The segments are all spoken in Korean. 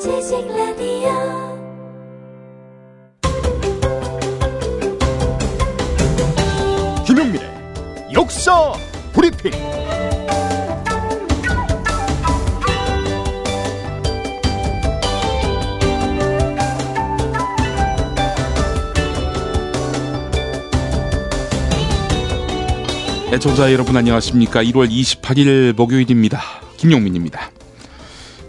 지식 라디오 김용민의 역사 브리핑. 애청자 여러분 안녕하십니까? 1월 28일 목요일입니다. 김용민입니다.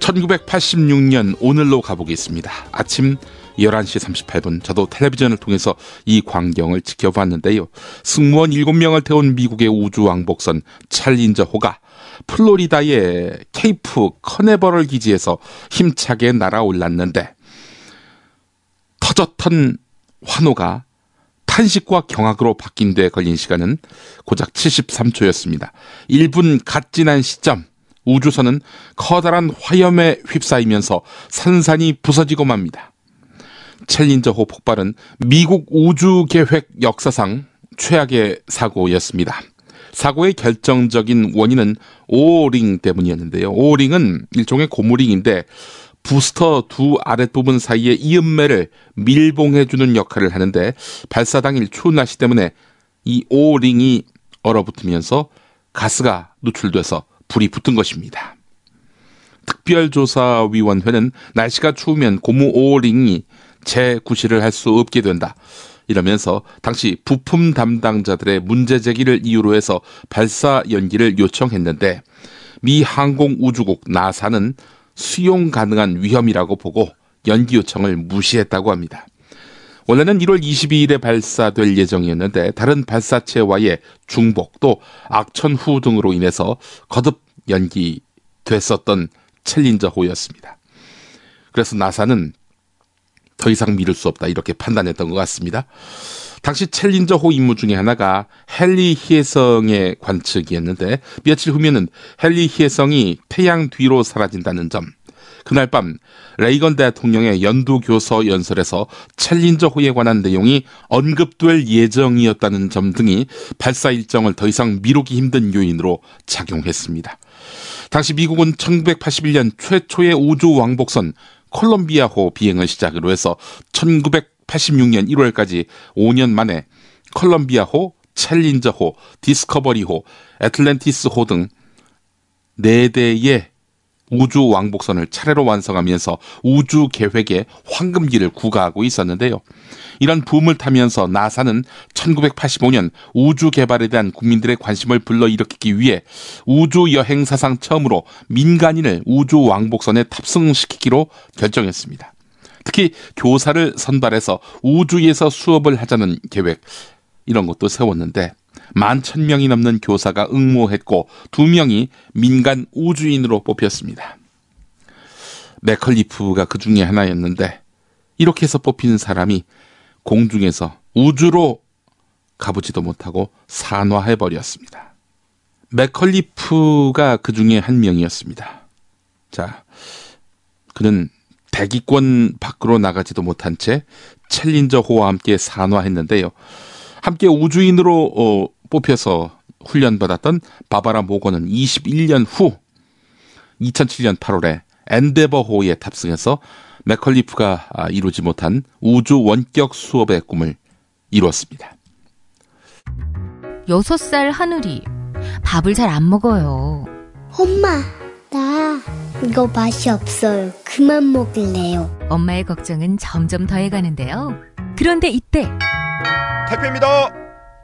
1986년 오늘로 가보겠습니다. 아침 11시 38분 저도 텔레비전을 통해서 이 광경을 지켜봤는데요. 승무원 7명을 태운 미국의 우주왕복선 찰린저호가 플로리다의 케이프 커네버럴 기지에서 힘차게 날아올랐는데 터졌던 환호가 탄식과 경악으로 바뀐 데 걸린 시간은 고작 73초였습니다. 1분 갓 지난 시점 우주선은 커다란 화염에 휩싸이면서 산산이 부서지고 맙니다. 챌린저호 폭발은 미국 우주계획 역사상 최악의 사고였습니다. 사고의 결정적인 원인은 오링 때문이었는데요. 오링은 일종의 고무링인데 부스터 두 아랫부분 사이의 이음매를 밀봉해주는 역할을 하는데 발사 당일 추운 날씨 때문에 이 오링이 얼어붙으면서 가스가 누출돼서 불이 붙은 것입니다. 특별조사위원회는 날씨가 추우면 고무 오링이 재구시를 할 수 없게 된다. 이러면서 당시 부품 담당자들의 문제 제기를 이유로 해서 발사 연기를 요청했는데 미 항공우주국 나사는 수용 가능한 위험이라고 보고 연기 요청을 무시했다고 합니다. 원래는 1월 22일에 발사될 예정이었는데 다른 발사체와의 중복 또 악천후 등으로 인해서 거듭 연기됐었던 챌린저호였습니다. 그래서 나사는 더 이상 미룰 수 없다 이렇게 판단했던 것 같습니다. 당시 챌린저호 임무 중에 하나가 헨리 희해성의 관측이었는데 며칠 후면은 헨리 희해성이 태양 뒤로 사라진다는 점. 그날 밤 레이건 대통령의 연두 교서 연설에서 챌린저 호에 관한 내용이 언급될 예정이었다는 점 등이 발사 일정을 더 이상 미루기 힘든 요인으로 작용했습니다. 당시 미국은 1981년 최초의 우주 왕복선 콜롬비아호 비행을 시작으로 해서 1986년 1월까지 5년 만에 콜롬비아호, 챌린저호, 디스커버리호, 애틀랜티스호 등 4대의 우주 왕복선을 차례로 완성하면서 우주 계획에 황금기를 구가하고 있었는데요. 이런 붐을 타면서 나사는 1985년 우주 개발에 대한 국민들의 관심을 불러일으키기 위해 우주 여행 사상 처음으로 민간인을 우주 왕복선에 탑승시키기로 결정했습니다. 특히 교사를 선발해서 우주에서 수업을 하자는 계획 이런 것도 세웠는데 만 천 명이 넘는 교사가 응모했고 두 명이 민간 우주인으로 뽑혔습니다. 맥컬리프가 그 중에 하나였는데 이렇게 해서 뽑히는 사람이 공중에서 우주로 가보지도 못하고 산화해 버렸습니다. 맥컬리프가 그 중에 한 명이었습니다. 자, 그는 대기권 밖으로 나가지도 못한 채 챌린저호와 함께 산화했는데요. 함께 우주인으로 어, 뽑혀서 훈련받았던 바바라 모건은 21년 후 2007년 8월에 엔데버호에 탑승해서 맥컬리프가 아, 이루지 못한 우주 원격 수업의 꿈을 이루었습니다. 여섯 살 하늘이 밥을 잘 안 먹어요. 엄마, 나 이거 맛이 없어요. 그만 먹을래요. 엄마의 걱정은 점점 더해가는데요. 그런데 이때 택배입니다.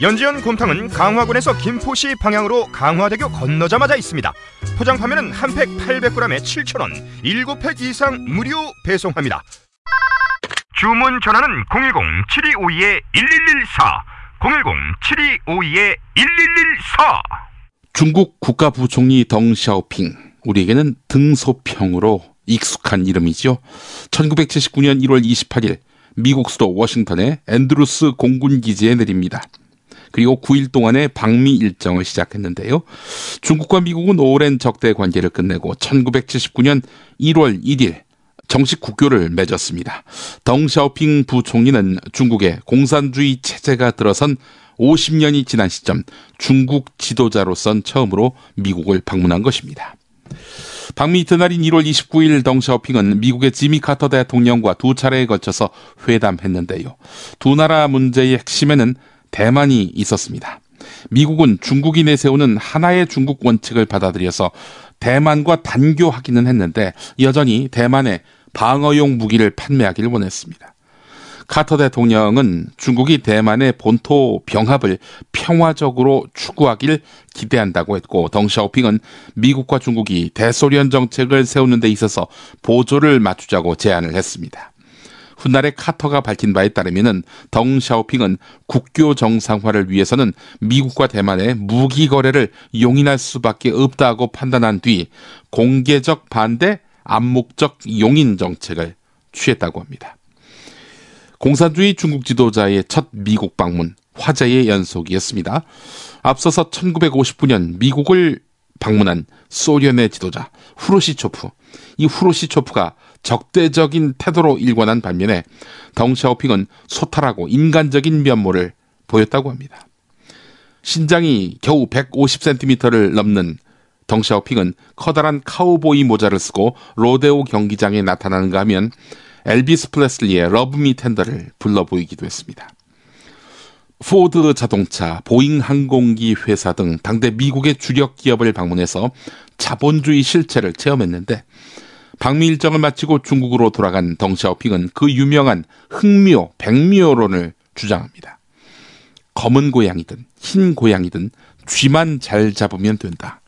연지연 곰탕은 강화군에서 김포시 방향으로 강화대교 건너자마자 있습니다. 포장 판매는 한 팩 800g에 7,000원, 7팩 이상 무료 배송합니다. 주문 전화는 010-7252-1114, 010-7252-1114. 중국 국가부총리 덩샤오핑 우리에게는 등소평으로 익숙한 이름이죠. 1979년 1월 28일 미국 수도 워싱턴의 앤드루스 공군 기지에 내립니다. 그리고 9일 동안의 방미 일정을 시작했는데요. 중국과 미국은 오랜 적대 관계를 끝내고 1979년 1월 1일 정식 국교를 맺었습니다. 덩샤오핑 부총리는 중국의 공산주의 체제가 들어선 50년이 지난 시점 중국 지도자로선 처음으로 미국을 방문한 것입니다. 방미 이튿날인 1월 29일 덩샤오핑은 미국의 지미 카터 대통령과 두 차례에 걸쳐서 회담했는데요. 두 나라 문제의 핵심에는 대만이 있었습니다. 미국은 중국이 내세우는 하나의 중국 원칙을 받아들여서 대만과 단교하기는 했는데 여전히 대만에 방어용 무기를 판매하기를 원했습니다. 카터 대통령은 중국이 대만의 본토 병합을 평화적으로 추구하길 기대한다고 했고 덩샤오핑은 미국과 중국이 대소련 정책을 세우는 데 있어서 보조를 맞추자고 제안을 했습니다. 훗날에 카터가 밝힌 바에 따르면 덩 샤오핑은 국교 정상화를 위해서는 미국과 대만의 무기 거래를 용인할 수밖에 없다고 판단한 뒤 공개적 반대 암묵적 용인 정책을 취했다고 합니다. 공산주의 중국 지도자의 첫 미국 방문 화제의 연속이었습니다. 앞서서 1959년 미국을 방문한 소련의 지도자 후르시초프. 이 후르시초프가 적대적인 태도로 일관한 반면에 덩샤오핑은 소탈하고 인간적인 면모를 보였다고 합니다. 신장이 겨우 150cm를 넘는 덩샤오핑은 커다란 카우보이 모자를 쓰고 로데오 경기장에 나타나는가 하면 엘비스 프레슬리의 Love Me Tender를 불러 보이기도 했습니다. 포드 자동차, 보잉 항공기 회사 등 당대 미국의 주력 기업을 방문해서 자본주의 실체를 체험했는데 방미 일정을 마치고 중국으로 돌아간 덩샤오핑은 그 유명한 흑묘, 백묘론을 주장합니다. 검은 고양이든 흰 고양이든 쥐만 잘 잡으면 된다.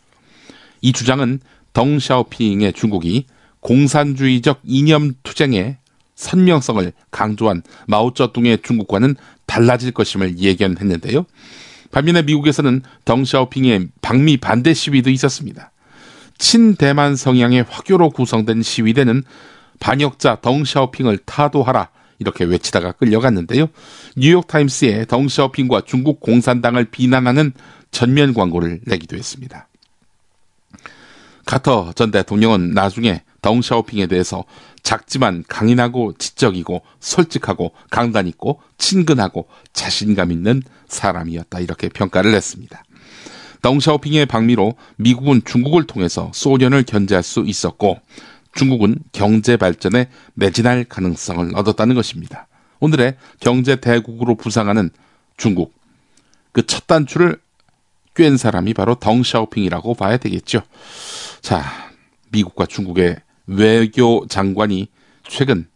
이 주장은 덩샤오핑의 중국이 공산주의적 이념 투쟁의 선명성을 강조한 마오쩌둥의 중국과는 달라질 것임을 예견했는데요. 반면에 미국에서는 덩샤오핑의 방미 반대 시위도 있었습니다. 친대만 성향의 화교로 구성된 시위대는 반역자 덩샤오핑을 타도하라 이렇게 외치다가 끌려갔는데요. 뉴욕타임스에 덩샤오핑과 중국 공산당을 비난하는 전면 광고를 내기도 했습니다. 카터 전 대통령은 나중에 덩샤오핑에 대해서 작지만 강인하고 지적이고 솔직하고 강단 있고 친근하고 자신감 있는 사람이었다 이렇게 평가를 했습니다. 덩샤오핑의 방미로 미국은 중국을 통해서 소련을 견제할 수 있었고 중국은 경제 발전에 매진할 가능성을 얻었다는 것입니다. 오늘의 경제 대국으로 부상하는 중국 그 첫 단추를 꿰은 사람이 바로 덩샤오핑이라고 봐야 되겠죠. 자, 미국과 중국의 외교 장관이 최근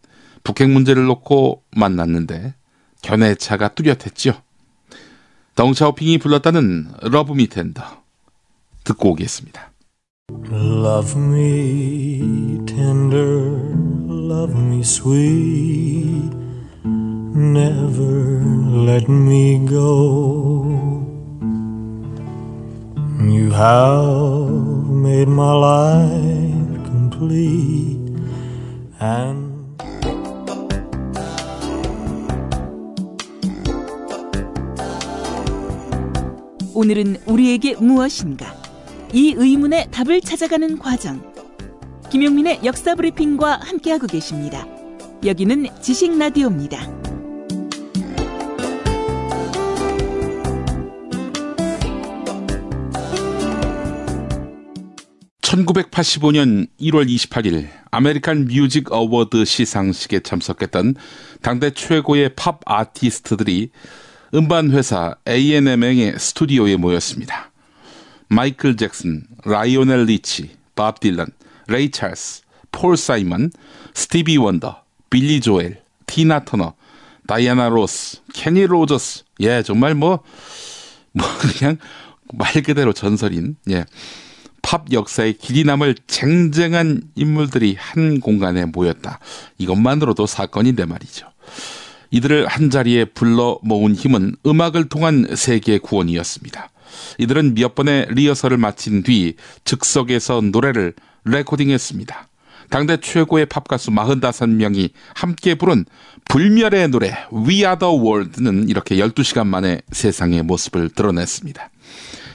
북핵 문제를 놓고 만났는데 견해차가 뚜렷했죠. 덩샤오핑이 불렀다는 Love Me Tender 듣고 오겠습니다. Love me tender, love me sweet, never let me go. You have made my life complete and 오늘은 우리에게 무엇인가? 이 의문의 답을 찾아가는 과정. 김용민의 역사 브리핑과 함께하고 계십니다. 여기는 지식 라디오입니다. 1985년 1월 28일 아메리칸 뮤직 어워드 시상식에 참석했던 당대 최고의 팝 아티스트들이 음반 회사 A&M의 스튜디오에 모였습니다. 마이클 잭슨, 라이오넬 리치, 밥 딜런, 레이 찰스, 폴 사이먼, 스티비 원더, 빌리 조엘, 티나 터너, 다이아나 로스, 케니 로저스. 예, 정말 뭐, 뭐, 그냥 말 그대로 전설인, 예. 팝 역사에 길이 남을 쟁쟁한 인물들이 한 공간에 모였다. 이것만으로도 사건인데 말이죠. 이들을 한자리에 불러 모은 힘은 음악을 통한 세계 구원이었습니다. 이들은 몇 번의 리허설을 마친 뒤 즉석에서 노래를 레코딩했습니다. 당대 최고의 팝 가수 45명이 함께 부른 불멸의 노래 We Are The World는 이렇게 12시간 만에 세상의 모습을 드러냈습니다.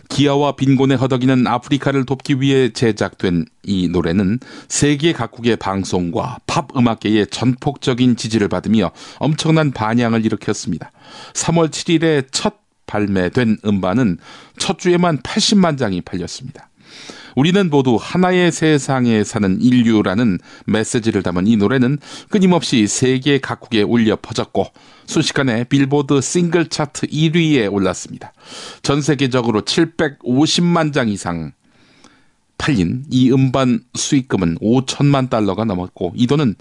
기아와 빈곤에 허덕이는 아프리카를 돕기 위해 제작된 이 노래는 세계 각국의 방송과 팝 음악계의 전폭적인 지지를 받으며 엄청난 반향을 일으켰습니다. 3월 7일에 첫 발매된 음반은 첫 주에만 80만 장이 팔렸습니다. 우리는 모두 하나의 세상에 사는 인류라는 메시지를 담은 이 노래는 끊임없이 세계 각국에 울려 퍼졌고 순식간에 빌보드 싱글 차트 1위에 올랐습니다. 전 세계적으로 750만 장 이상 팔린 이 음반 수익금은 5천만 달러가 넘었고 이 돈은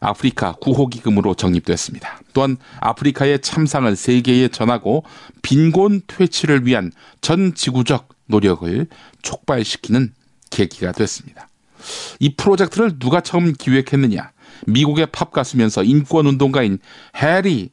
아프리카 구호기금으로 적립됐습니다. 또한 아프리카의 참상을 세계에 전하고 빈곤 퇴치를 위한 전 지구적 노력을 촉발시키는 계기가 됐습니다. 이 프로젝트를 누가 처음 기획했느냐? 미국의 팝 가수면서 인권 운동가인 해리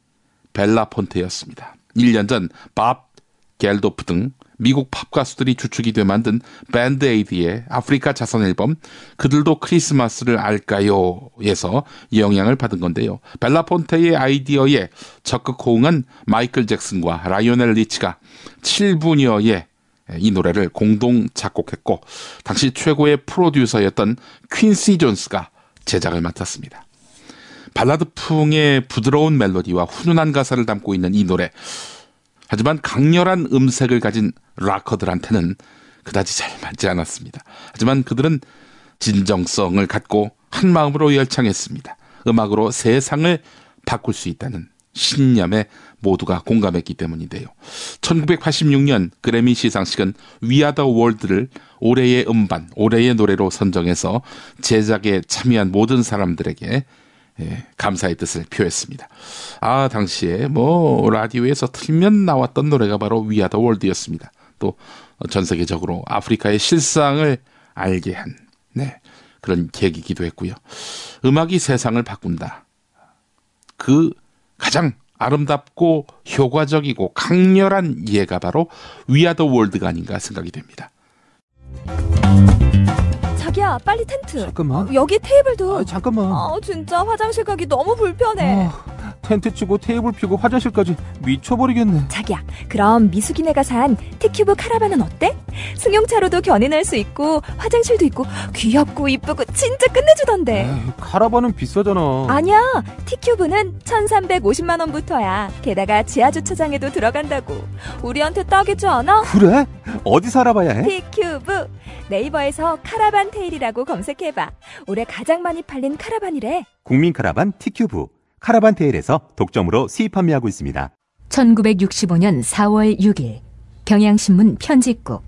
벨라폰테였습니다. 1년 전 밥 겔도프 등 미국 팝 가수들이 주축이 돼 만든 밴드 에이드의 아프리카 자선 앨범 그들도 크리스마스를 알까요에서 영향을 받은 건데요. 벨라폰테의 아이디어에 적극 호응한 마이클 잭슨과 라이오넬 리치가 7분여의 이 노래를 공동 작곡했고 당시 최고의 프로듀서였던 퀸시 존스가 제작을 맡았습니다. 발라드풍의 부드러운 멜로디와 훈훈한 가사를 담고 있는 이 노래. 하지만 강렬한 음색을 가진 락커들한테는 그다지 잘 맞지 않았습니다. 하지만 그들은 진정성을 갖고 한 마음으로 열창했습니다. 음악으로 세상을 바꿀 수 있다는 신념에 모두가 공감했기 때문인데요. 1986년 그래미 시상식은 위아더 월드를 올해의 음반, 올해의 노래로 선정해서 제작에 참여한 모든 사람들에게 예, 감사의 뜻을 표했습니다. 아, 당시에 뭐 라디오에서 틀면 나왔던 노래가 바로 위아더 월드였습니다. 또 전 세계적으로 아프리카의 실상을 알게 한 네, 그런 계기기도 했고요. 음악이 세상을 바꾼다. 그 가장 아름답고 효과적이고 강렬한 예가 바로 위아더 월드가 아닌가 생각이 됩니다. 자기야 빨리 텐트 잠깐만. 여기 테이블도 아, 잠깐만. 아 진짜 화장실 가기 너무 불편해 아, 텐트 치고 테이블 피고 화장실까지 미쳐버리겠네. 자기야 그럼 미숙이네가 산 티큐브 카라반은 어때? 승용차로도 견인할 수 있고 화장실도 있고 귀엽고 이쁘고 진짜 끝내주던데 에이, 카라반은 비싸잖아. 아니야 티큐브는 1350만 원부터야 게다가 지하 주차장에도 들어간다고 우리한테 딱이지 않아? 그래? 어디서 알아봐야 해? 티큐브 네이버에서 카라반 테일이라고 검색해봐 올해 가장 많이 팔린 카라반이래 국민 카라반 티큐브 카라반 테일에서 독점으로 수입 판매하고 있습니다. 1965년 4월 6일 경향신문 편집국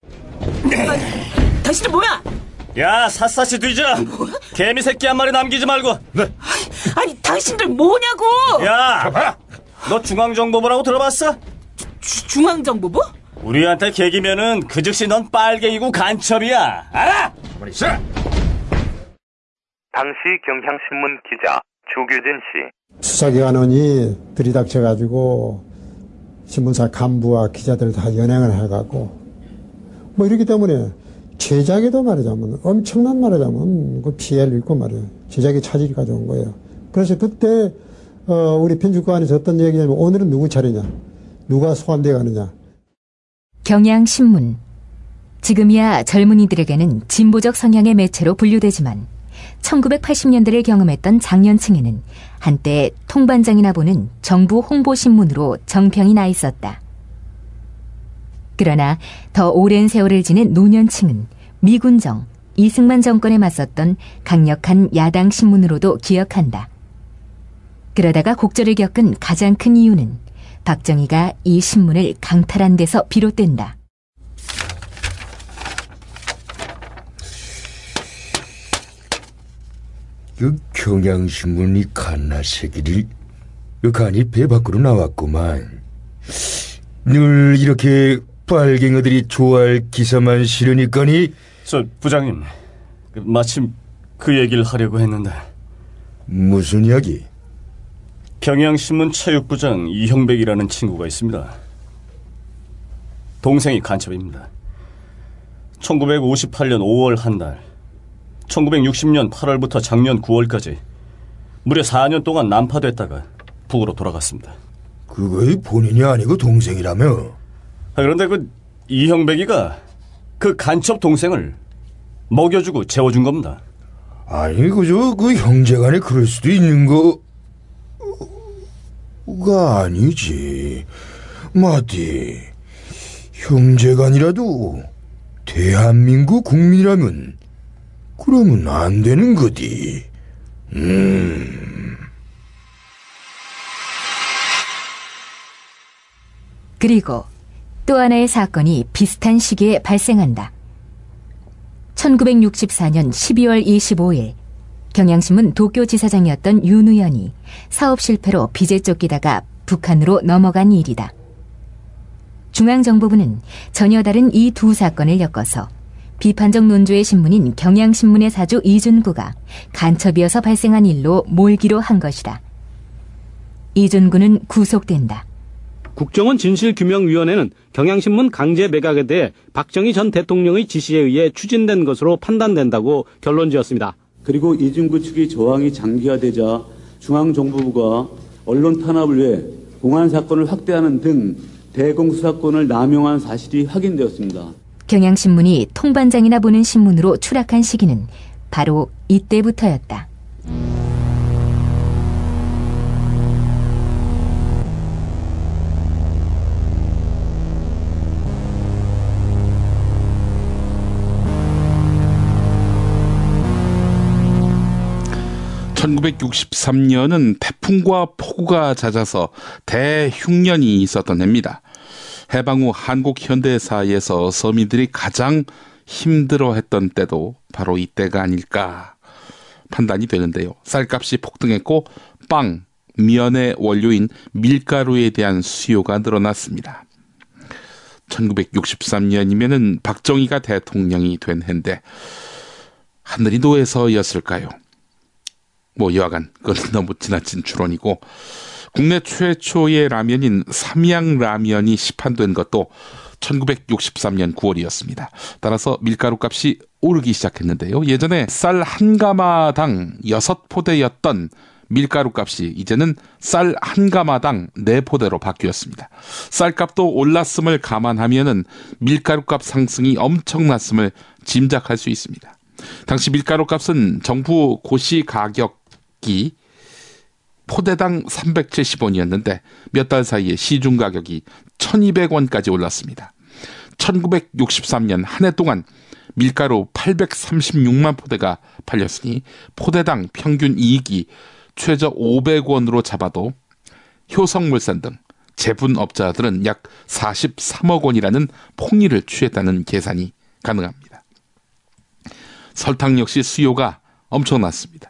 당신들 뭐야? 야, 샅샅이 뒤져. 개미 새끼 한 마리 남기지 말고. 아니 당신들 뭐냐고? 야, 너 중앙정보부라고 들어봤어? 주- 중앙정보부? 우리한테 개기면은 그 즉시 넌 빨갱이고 간첩이야. 알아? 당시 경향신문 기자 조규진 씨. 수사기관원이 들이닥쳐가지고 신문사 간부와 기자들 다 연행을 해갖고 뭐 이렇기 때문에 제작에도 말하자면 엄청난 말하자면 그 피해를 입고 말이에요. 제작에 차질이 가져온 거예요. 그래서 그때 어, 우리 편집관에서 어떤 얘기냐면 오늘은 누구 차례냐, 누가 소환돼 가느냐. 경향신문 지금이야 젊은이들에게는 진보적 성향의 매체로 분류되지만 1980년대를 경험했던 장년층에는 한때 통반장이나 보는 정부 홍보신문으로 정평이 나 있었다. 그러나 더 오랜 세월을 지낸 노년층은 미군정, 이승만 정권에 맞섰던 강력한 야당 신문으로도 기억한다. 그러다가 곡절을 겪은 가장 큰 이유는 박정희가 이 신문을 강탈한 데서 비롯된다. 그 경향신문이 갓나 새끼들 그 간이 배 밖으로 나왔구만 늘 이렇게 빨갱이들이 좋아할 기사만 실으니까니 저 부장님, 그 마침 그 얘기를 하려고 했는데 무슨 이야기? 경향신문 체육부장 이형백이라는 친구가 있습니다. 동생이 간첩입니다. 1958년 5월 한 달 1960년 8월부터 작년 9월까지 무려 4년 동안 난파됐다가 북으로 돌아갔습니다. 그거이 본인이 아니고 동생이라며? 아, 그런데 그 이형배기가 그 간첩 동생을 먹여주고 재워준 겁니다. 아니 그저 그 형제간에 그럴 수도 있는 거가 아니지. 마디 형제간이라도 대한민국 국민이라면 그러면 안 되는 거디. 음. 그리고 또 하나의 사건이 비슷한 시기에 발생한다. 1964년 12월 25일 경향신문 도쿄지사장이었던 윤우연이 사업 실패로 빚에 쫓기다가 북한으로 넘어간 일이다. 중앙정보부는 전혀 다른 이 두 사건을 엮어서 비판적 논조의 신문인 경향신문의 사주 이준구가 간첩이어서 발생한 일로 몰기로 한 것이다. 이준구는 구속된다. 국정원 진실규명위원회는 경향신문 강제 매각에 대해 박정희 전 대통령의 지시에 의해 추진된 것으로 판단된다고 결론 지었습니다. 그리고 이준구 측의 저항이 장기화되자 중앙정보부가 언론 탄압을 위해 공안 사건을 확대하는 등 대공수사권을 남용한 사실이 확인되었습니다. 경향신문이 통반장이나 보는 신문으로 추락한 시기는 바로 이때부터였다. (1963년은) 태풍과 폭우가 잦아서 대흉년이 있었던 해입니다. 해방 후 한국 현대사에서 서민들이 가장 힘들어했던 때도 바로 이때가 아닐까 판단이 되는데요. 쌀값이 폭등했고 빵, 면의 원료인 밀가루에 대한 수요가 늘어났습니다. 1963년이면은 박정희가 대통령이 된 해인데 하늘이 노해서였을까요? 뭐 여하간 그건 너무 지나친 추론이고 국내 최초의 라면인 삼양라면이 시판된 것도 1963년 9월이었습니다. 따라서 밀가루 값이 오르기 시작했는데요. 예전에 쌀 한 가마당 6포대였던 밀가루 값이 이제는 쌀 한 가마당 4포대로 바뀌었습니다. 쌀값도 올랐음을 감안하면은 밀가루 값 상승이 엄청났음을 짐작할 수 있습니다. 당시 밀가루 값은 정부 고시 가격이 포대당 370원이었는데 몇 달 사이에 시중 가격이 1200원까지 올랐습니다. 1963년 한 해 동안 밀가루 836만 포대가 팔렸으니 포대당 평균 이익이 최저 500원으로 잡아도 효성물산 등 제분업자들은 약 43억 원이라는 폭리를 취했다는 계산이 가능합니다. 설탕 역시 수요가 엄청났습니다.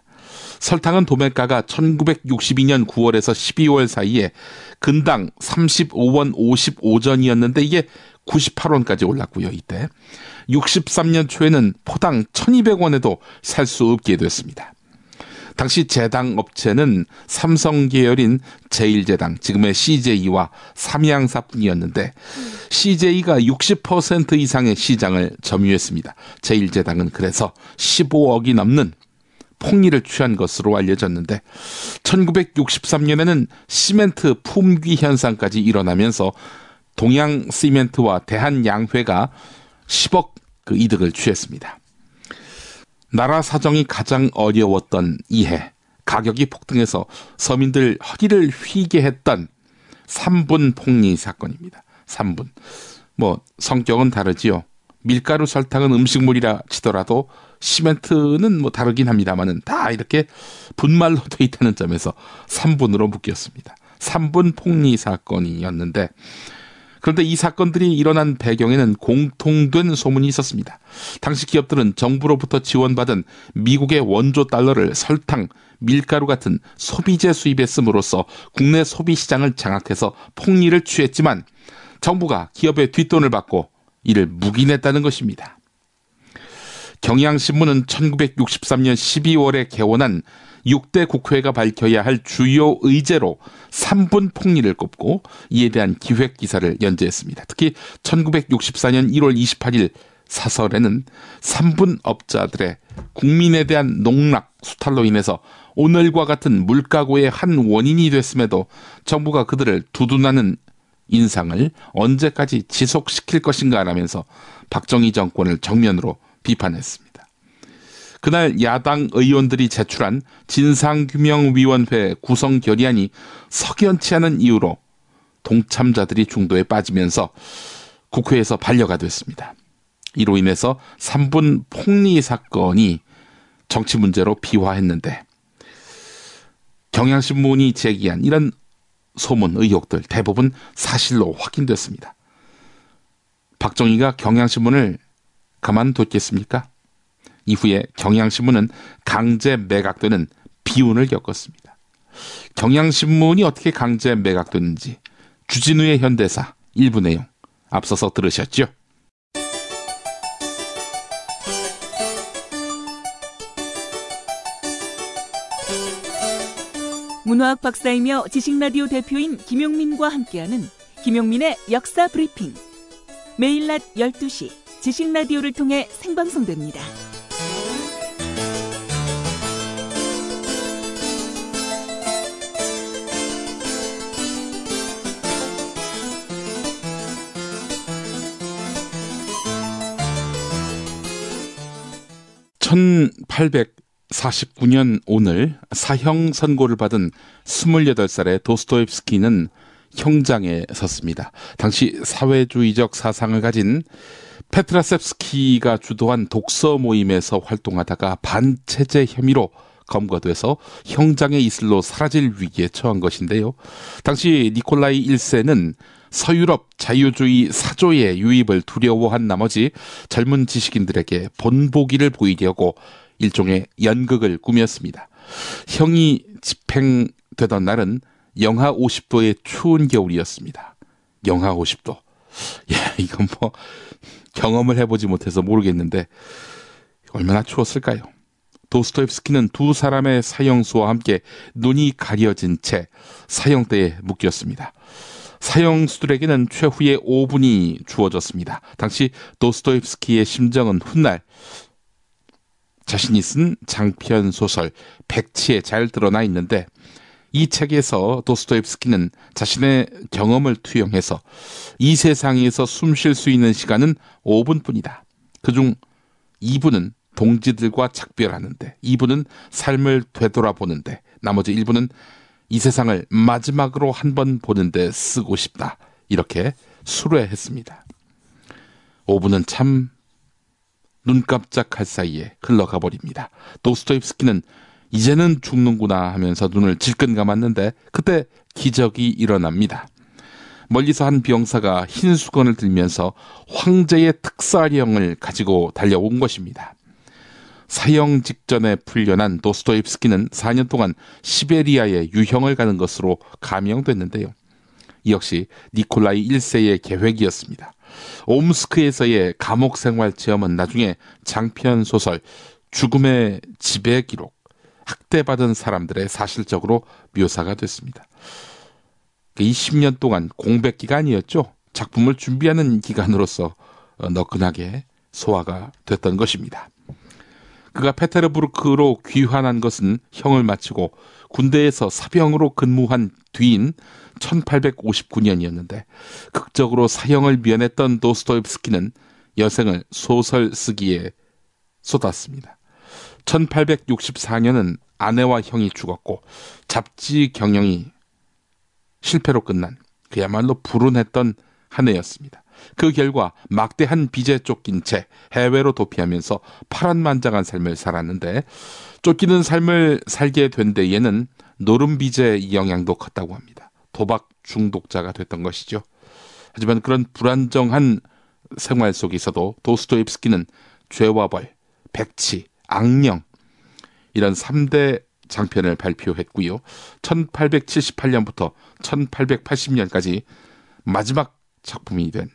설탕은 도매가가 1962년 9월에서 12월 사이에 근당 35원 55전이었는데 이게 98원까지 올랐고요, 이때. 63년 초에는 포당 1200원에도 살 수 없게 됐습니다. 당시 제당 업체는 삼성 계열인 제일제당, 지금의 CJ와 삼양사뿐이었는데 CJ가 60% 이상의 시장을 점유했습니다. 제일제당은 그래서 15억이 넘는 폭리를 취한 것으로 알려졌는데 1963년에는 시멘트 품귀 현상까지 일어나면서 동양 시멘트와 대한양회가 10억 그 이득을 취했습니다. 나라 사정이 가장 어려웠던 이해 가격이 폭등해서 서민들 허리를 휘게 했던 3분 폭리 사건입니다. 3분. 뭐 성격은 다르지요. 밀가루 설탕은 음식물이라 치더라도 시멘트는 뭐 다르긴 합니다만은 다 이렇게 분말로 돼 있다는 점에서 3분으로 묶였습니다. 3분 폭리 사건이었는데 그런데 이 사건들이 일어난 배경에는 공통된 소문이 있었습니다. 당시 기업들은 정부로부터 지원받은 미국의 원조 달러를 설탕, 밀가루 같은 소비재 수입에 씀으로써 국내 소비 시장을 장악해서 폭리를 취했지만 정부가 기업의 뒷돈을 받고 이를 묵인했다는 것입니다. 경향신문은 1963년 12월에 개원한 6대 국회가 밝혀야 할 주요 의제로 3분 폭리를 꼽고 이에 대한 기획 기사를 연재했습니다. 특히 1964년 1월 28일 사설에는 3분 업자들의 국민에 대한 농락, 수탈로 인해서 오늘과 같은 물가고의 한 원인이 됐음에도 정부가 그들을 두둔하는 인상을 언제까지 지속시킬 것인가 라면서 박정희 정권을 정면으로 비판했습니다. 그날 야당 의원들이 제출한 진상규명위원회 구성 결의안이 석연치 않은 이유로 동참자들이 중도에 빠지면서 국회에서 반려가 됐습니다. 이로 인해서 3분 폭리 사건이 정치 문제로 비화했는데 경향신문이 제기한 이런 소문 의혹들 대부분 사실로 확인됐습니다. 박정희가 경향신문을 가만뒀겠습니까? 이후에 경향신문은 강제 매각되는 비운을 겪었습니다. 경향신문이 어떻게 강제 매각됐는지 주진우의 현대사 일부 내용 앞서서 들으셨죠? 문화학 박사이며 지식라디오 대표인 김용민과 함께하는 김용민의 역사 브리핑. 매일 낮 12시 지식 라디오를 통해 생방송됩니다. (1849년) 오늘 사형 선고를 받은 (28살의) 도스토옙스키는 형장에 섰습니다. 당시 사회주의적 사상을 가진 페트라셉스키가 주도한 독서 모임에서 활동하다가 반체제 혐의로 검거돼서 형장의 이슬로 사라질 위기에 처한 것인데요. 당시 니콜라이 1세는 서유럽 자유주의 사조의 유입을 두려워한 나머지 젊은 지식인들에게 본보기를 보이려고 일종의 연극을 꾸몄습니다. 형이 집행되던 날은 영하 50도의 추운 겨울이었습니다. 영하 50도. 예, 이건 뭐 경험을 해보지 못해서 모르겠는데 얼마나 추웠을까요? 도스토옙스키는 두 사람의 사형수와 함께 눈이 가려진 채 사형대에 묶였습니다. 사형수들에게는 최후의 5분이 주어졌습니다. 당시 도스토옙스키의 심정은 훗날 자신이 쓴 장편 소설 백치에 잘 드러나 있는데 이 책에서 도스토옙스키는 자신의 경험을 투영해서 이 세상에서 숨 쉴 수 있는 시간은 5분뿐이다. 그중 2분은 동지들과 작별하는데, 2분은 삶을 되돌아보는데, 나머지 1분은 이 세상을 마지막으로 한 번 보는데 쓰고 싶다. 이렇게 수뢰했습니다. 5분은 참 눈 깜짝할 사이에 흘러가 버립니다. 도스토옙스키는 이제는 죽는구나 하면서 눈을 질끈 감았는데 그때 기적이 일어납니다. 멀리서 한 병사가 흰 수건을 들면서 황제의 특사령을 가지고 달려온 것입니다. 사형 직전에 풀려난 도스토옙스키는 4년 동안 시베리아에 유형을 가는 것으로 감형됐는데요. 이 역시 니콜라이 1세의 계획이었습니다. 옴스크에서의 감옥 생활 체험은 나중에 장편 소설 죽음의 지배 기록, 학대받은 사람들의 사실적으로 묘사가 됐습니다. 이 10년 동안 공백 기간이었죠. 작품을 준비하는 기간으로서 너끈하게 소화가 됐던 것입니다. 그가 페테르부르크로 귀환한 것은 형을 마치고 군대에서 사병으로 근무한 뒤인 1859년이었는데 극적으로 사형을 면했던 도스토옙스키는 여생을 소설 쓰기에 쏟았습니다. 1864년은 아내와 형이 죽었고 잡지 경영이 실패로 끝난 그야말로 불운했던 한 해였습니다. 그 결과 막대한 빚에 쫓긴 채 해외로 도피하면서 파란만장한 삶을 살았는데 쫓기는 삶을 살게 된 데에는 노름빚의 영향도 컸다고 합니다. 도박 중독자가 됐던 것이죠. 하지만 그런 불안정한 생활 속에서도 도스토옙스키는 죄와 벌, 백치, 악령 이런 3대 장편을 발표했고요. 1878년부터 1880년까지 마지막 작품이 된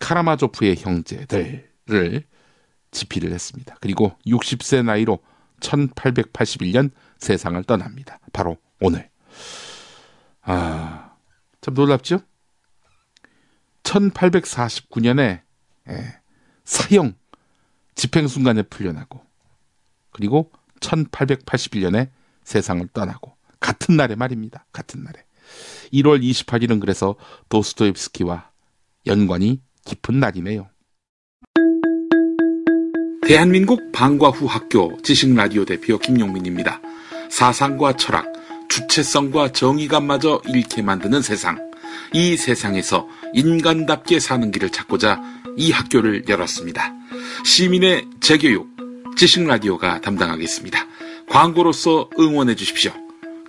카라마조프의 형제들을 집필을 했습니다. 그리고 60세 나이로 1881년 세상을 떠납니다. 바로 오늘. 아, 참 놀랍죠? 1849년에 예, 사형 집행 순간에 풀려나고 그리고 1881년에 세상을 떠나고 같은 날에 말입니다. 같은 날에. 1월 28일은 그래서 도스토옙스키와 연관이 깊은 날이네요. 대한민국 방과 후 학교 지식 라디오 대표 김용민입니다. 사상과 철학, 주체성과 정의감마저 잃게 만드는 세상. 이 세상에서 인간답게 사는 길을 찾고자 이 학교를 열었습니다. 시민의 재교육, 지식 라디오가 담당하겠습니다. 광고로서 응원해 주십시오.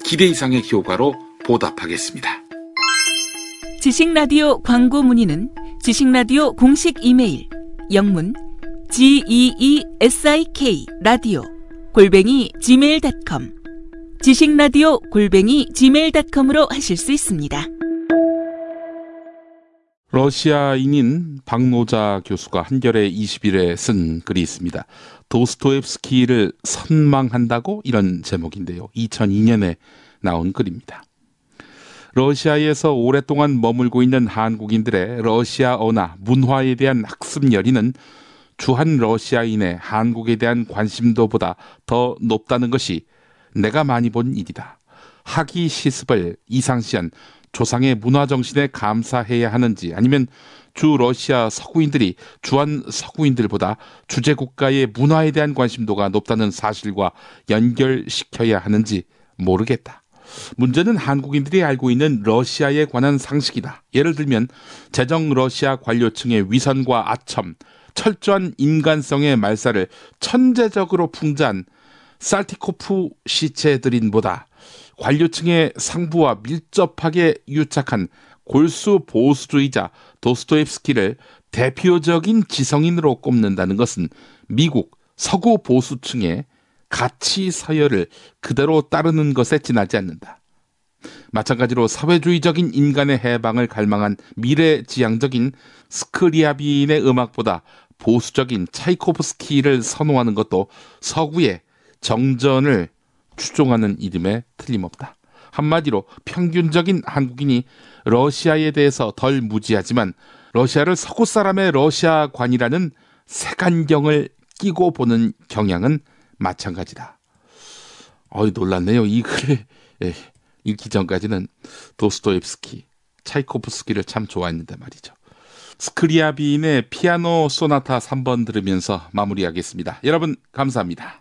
기대 이상의 효과로 보답하겠습니다. 지식 라디오 광고 문의는 지식 라디오 공식 이메일 영문 geesik 라디오 골뱅이 gmail.com 지식 라디오 골뱅이 gmail.com으로 하실 수 있습니다. 러시아인인 박노자 교수가 한겨레 20일에 쓴 글이 있습니다. 도스토옙스키를 선망한다고 이런 제목인데요. 2002년에 나온 글입니다. 러시아에서 오랫동안 머물고 있는 한국인들의 러시아어나 문화에 대한 학습 열의는 주한 러시아인의 한국에 대한 관심도보다 더 높다는 것이 내가 많이 본 일이다. 학위 시습을 이상시한 조상의 문화 정신에 감사해야 하는지 아니면 주 러시아 서구인들이 주한 서구인들보다 주재 국가의 문화에 대한 관심도가 높다는 사실과 연결시켜야 하는지 모르겠다. 문제는 한국인들이 알고 있는 러시아에 관한 상식이다. 예를 들면 재정 러시아 관료층의 위선과 아첨, 철저한 인간성의 말살을 천재적으로 풍자한 살티코프 시체들인보다 관료층의 상부와 밀접하게 유착한 골수 보수주의자 도스토옙스키를 대표적인 지성인으로 꼽는다는 것은 미국 서구 보수층의 가치 서열을 그대로 따르는 것에 지나지 않는다. 마찬가지로 사회주의적인 인간의 해방을 갈망한 미래지향적인 스크리아비인의 음악보다 보수적인 차이코프스키를 선호하는 것도 서구의 정전을 추종하는 이름에 틀림없다. 한마디로 평균적인 한국인이 러시아에 대해서 덜 무지하지만 러시아를 서구 사람의 러시아관이라는 색안경을 끼고 보는 경향은 마찬가지다. 어이 놀랐네요. 이 글을 예, 읽기 전까지는 도스토옙스키, 차이코프스키를 참 좋아했는데 말이죠. 스크리아비인의 피아노 소나타 3번 들으면서 마무리하겠습니다. 여러분 감사합니다.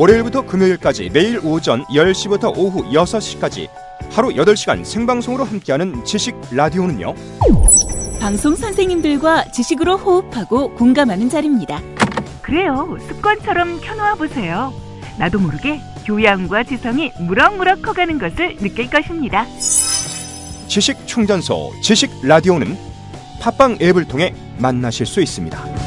월요일부터 금요일까지 매일 오전 10시부터 오후 6시까지 하루 8시간 생방송으로 함께하는 지식 라디오는요. 방송 선생님들과 지식으로 호흡하고 공감하는 자리입니다. 그래요. 습관처럼 켜놓아 보세요. 나도 모르게 교양과 지성이 무럭무럭 커가는 것을 느낄 것입니다. 지식 충전소 지식 라디오는 팟빵 앱을 통해 만나실 수 있습니다.